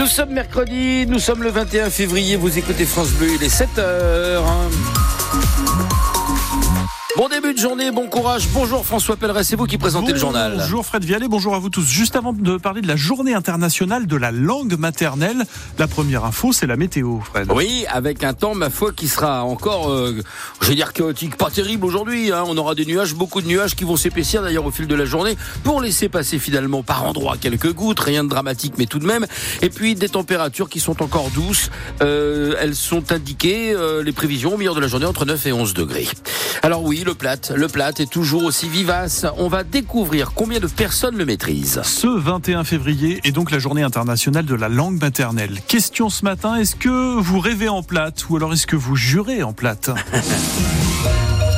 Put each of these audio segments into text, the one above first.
Nous sommes mercredi, nous sommes le 21 février, vous écoutez France Bleu, il est 7h. Bon début de journée, bon courage. Bonjour François Pelleret, c'est vous qui présentez le journal. Bonjour Fred Vialet, bonjour à vous tous. Juste avant de parler de la journée internationale de la langue maternelle, la première info, c'est la météo, Fred. Oui, avec un temps, ma foi, qui sera encore, euh, je vais dire chaotique, pas terrible aujourd'hui. Hein. On aura des nuages, beaucoup de nuages qui vont s'épaissir d'ailleurs au fil de la journée pour laisser passer finalement par endroits quelques gouttes, rien de dramatique, mais tout de même. Et puis des températures qui sont encore douces. Euh, elles sont indiquées, euh, les prévisions au milieu de la journée, entre 9 et 11 degrés. Alors oui, le plat, le plat est toujours aussi vivace. On va découvrir combien de personnes le maîtrisent. Ce 21 février est donc la journée internationale de la langue maternelle. Question ce matin, est-ce que vous rêvez en plate ou alors est-ce que vous jurez en plate?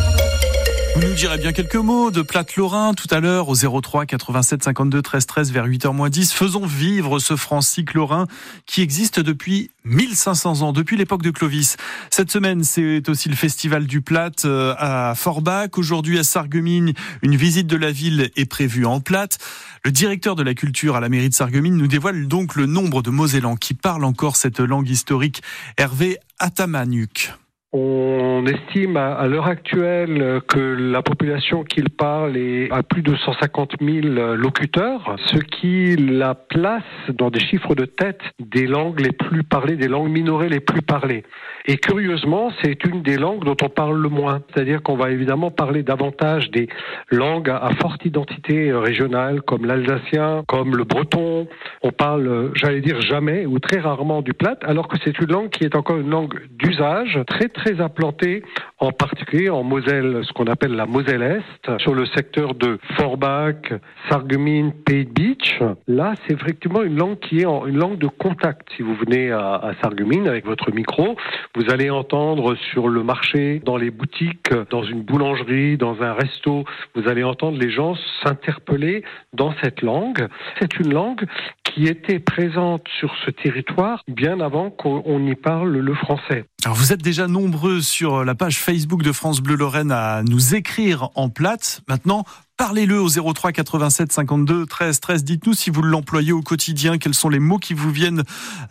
Vous nous direz bien quelques mots de plate lorrain tout à l'heure au 03 87 52 13 13 vers 8h moins 10. Faisons vivre ce francique lorrain qui existe depuis 1500 ans, depuis l'époque de Clovis. Cette semaine, c'est aussi le festival du plate euh, à Forbach. Aujourd'hui à Sarreguemines, une visite de la ville est prévue en plate. Le directeur de la culture à la mairie de Sarreguemines nous dévoile donc le nombre de Mosellans qui parlent encore cette langue historique. Hervé Atamanuk. On estime à, l'heure actuelle que la population qu'il parle est à plus de 150 000 locuteurs, ce qui la place dans des chiffres de tête des langues les plus parlées, des langues minorées les plus parlées. Et curieusement, c'est une des langues dont on parle le moins. C'est-à-dire qu'on va évidemment parler davantage des langues à forte identité régionale, comme l'alsacien, comme le breton. On parle, j'allais dire jamais ou très rarement du plat, alors que c'est une langue qui est encore une langue d'usage, très très très implanté, en particulier en Moselle, ce qu'on appelle la Moselle Est, sur le secteur de Forbach, Sarreguemines, Pays Beach. Là, c'est effectivement une langue qui est une langue de contact. Si vous venez à, à Sarreguemines avec votre micro, vous allez entendre sur le marché, dans les boutiques, dans une boulangerie, dans un resto, vous allez entendre les gens s'interpeller dans cette langue. C'est une langue qui était présente sur ce territoire bien avant qu'on y parle le français. Alors vous êtes déjà nombreux sur la page Facebook de France Bleu Lorraine à nous écrire en plate. Maintenant, parlez-le au 03 87 52 13 13. Dites-nous si vous l'employez au quotidien, quels sont les mots qui vous viennent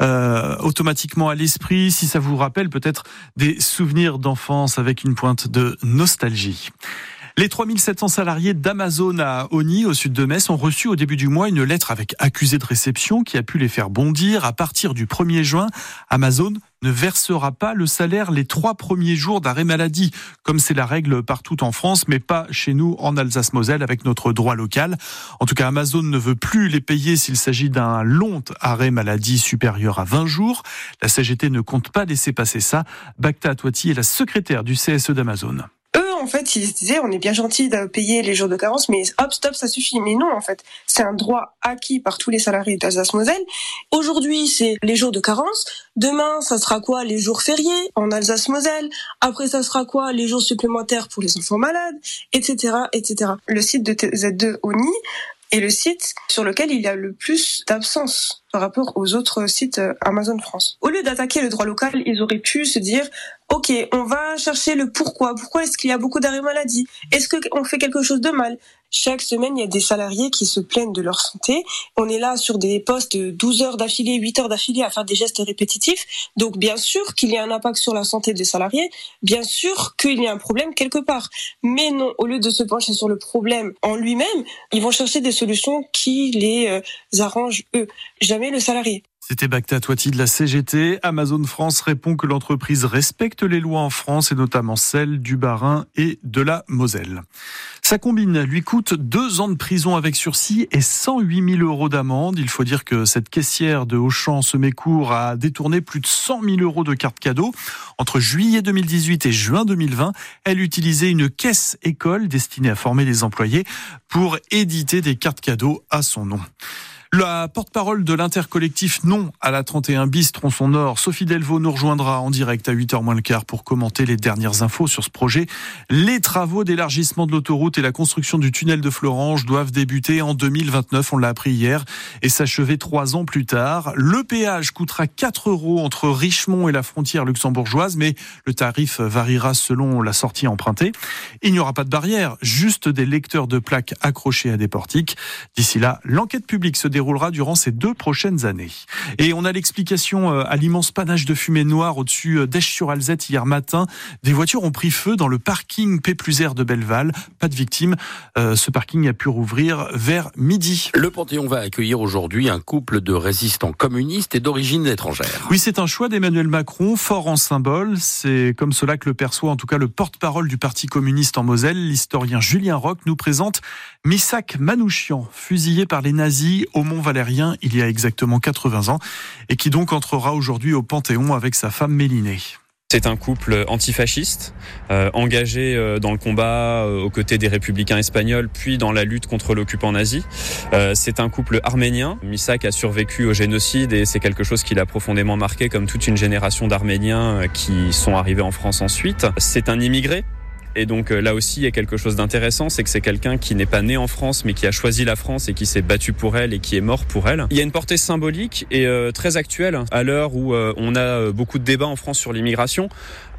euh, automatiquement à l'esprit, si ça vous rappelle peut-être des souvenirs d'enfance avec une pointe de nostalgie. Les 3700 salariés d'Amazon à Oni, au sud de Metz, ont reçu au début du mois une lettre avec accusé de réception qui a pu les faire bondir. À partir du 1er juin, Amazon ne versera pas le salaire les trois premiers jours d'arrêt maladie, comme c'est la règle partout en France, mais pas chez nous en Alsace-Moselle avec notre droit local. En tout cas, Amazon ne veut plus les payer s'il s'agit d'un long arrêt maladie supérieur à 20 jours. La CGT ne compte pas laisser passer ça. Bacta Atwati est la secrétaire du CSE d'Amazon en fait, ils se disaient, on est bien gentil de payer les jours de carence, mais hop, stop, ça suffit. Mais non, en fait, c'est un droit acquis par tous les salariés d'Alsace-Moselle. Aujourd'hui, c'est les jours de carence. Demain, ça sera quoi Les jours fériés en Alsace-Moselle? Après, ça sera quoi Les jours supplémentaires pour les enfants malades, etc., etc. Le site de TZ2 ONI est le site sur lequel il y a le plus d'absence par rapport aux autres sites euh, Amazon France. Au lieu d'attaquer le droit local, ils auraient pu se dire OK, on va chercher le pourquoi. Pourquoi est-ce qu'il y a beaucoup d'arrêts maladie? Est-ce qu'on fait quelque chose de mal? Chaque semaine, il y a des salariés qui se plaignent de leur santé. On est là sur des postes de 12 heures d'affilée, 8 heures d'affilée à faire des gestes répétitifs. Donc, bien sûr qu'il y a un impact sur la santé des salariés. Bien sûr qu'il y a un problème quelque part. Mais non, au lieu de se pencher sur le problème en lui-même, ils vont chercher des solutions qui les euh, arrangent eux, le salarié. C'était Bacta Toiti de la CGT. Amazon France répond que l'entreprise respecte les lois en France et notamment celles du Bas-Rhin et de la Moselle. Sa combine lui coûte deux ans de prison avec sursis et 108 000 euros d'amende. Il faut dire que cette caissière de Auchan Semécourt a détourné plus de 100 000 euros de cartes cadeaux. Entre juillet 2018 et juin 2020, elle utilisait une caisse école destinée à former les employés pour éditer des cartes cadeaux à son nom. La porte-parole de l'intercollectif Non à la 31 bis Tronçon Nord, Sophie Delvaux, nous rejoindra en direct à 8h moins le quart pour commenter les dernières infos sur ce projet. Les travaux d'élargissement de l'autoroute et la construction du tunnel de Florange doivent débuter en 2029, on l'a appris hier, et s'achever trois ans plus tard. Le péage coûtera 4 euros entre Richemont et la frontière luxembourgeoise, mais le tarif variera selon la sortie empruntée. Il n'y aura pas de barrière, juste des lecteurs de plaques accrochés à des portiques. D'ici là, l'enquête publique se déroule déroulera durant ces deux prochaines années. Et on a l'explication euh, à l'immense panache de fumée noire au-dessus euh, d'Esch-sur-Alzette hier matin. Des voitures ont pris feu dans le parking P plus R de Belleval. Pas de victimes. Euh, ce parking a pu rouvrir vers midi. Le Panthéon va accueillir aujourd'hui un couple de résistants communistes et d'origine étrangère. Oui, c'est un choix d'Emmanuel Macron, fort en symbole. C'est comme cela que le perçoit en tout cas le porte-parole du Parti communiste en Moselle. L'historien Julien Roch nous présente Misak Manouchian, fusillé par les nazis au Valérien il y a exactement 80 ans et qui donc entrera aujourd'hui au Panthéon avec sa femme Mélinée. C'est un couple antifasciste, euh, engagé euh, dans le combat euh, aux côtés des républicains espagnols, puis dans la lutte contre l'occupant nazi. C'est un couple arménien. Misak a survécu au génocide et c'est quelque chose qui l'a profondément marqué, comme toute une génération d'Arméniens qui sont arrivés en France ensuite. C'est un immigré et donc euh, là aussi, il y a quelque chose d'intéressant, c'est que c'est quelqu'un qui n'est pas né en France, mais qui a choisi la France et qui s'est battu pour elle et qui est mort pour elle. Il y a une portée symbolique et euh, très actuelle à l'heure où euh, on a beaucoup de débats en France sur l'immigration,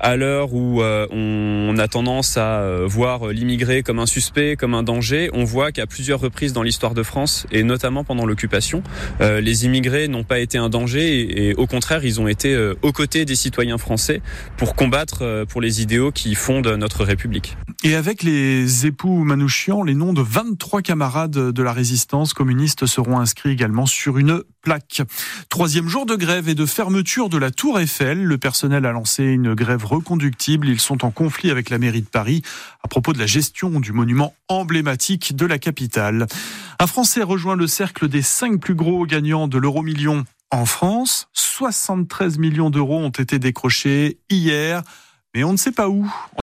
à l'heure où on a tendance à voir l'immigré comme un suspect, comme un danger. On voit qu'à plusieurs reprises dans l'histoire de France et notamment pendant l'occupation, les immigrés n'ont pas été un danger et, et, au contraire, ils ont été aux côtés des citoyens français pour combattre pour les idéaux qui fondent notre République. Et avec les époux Manouchian, les noms de 23 camarades de la résistance communiste seront inscrits également sur une plaque. Troisième jour de grève et de fermeture de la Tour Eiffel. Le personnel a lancé une grève reconductible. Ils sont en conflit avec la mairie de Paris à propos de la gestion du monument emblématique de la capitale. Un Français rejoint le cercle des cinq plus gros gagnants de l'euro million en France. 73 millions d'euros ont été décrochés hier, mais on ne sait pas où.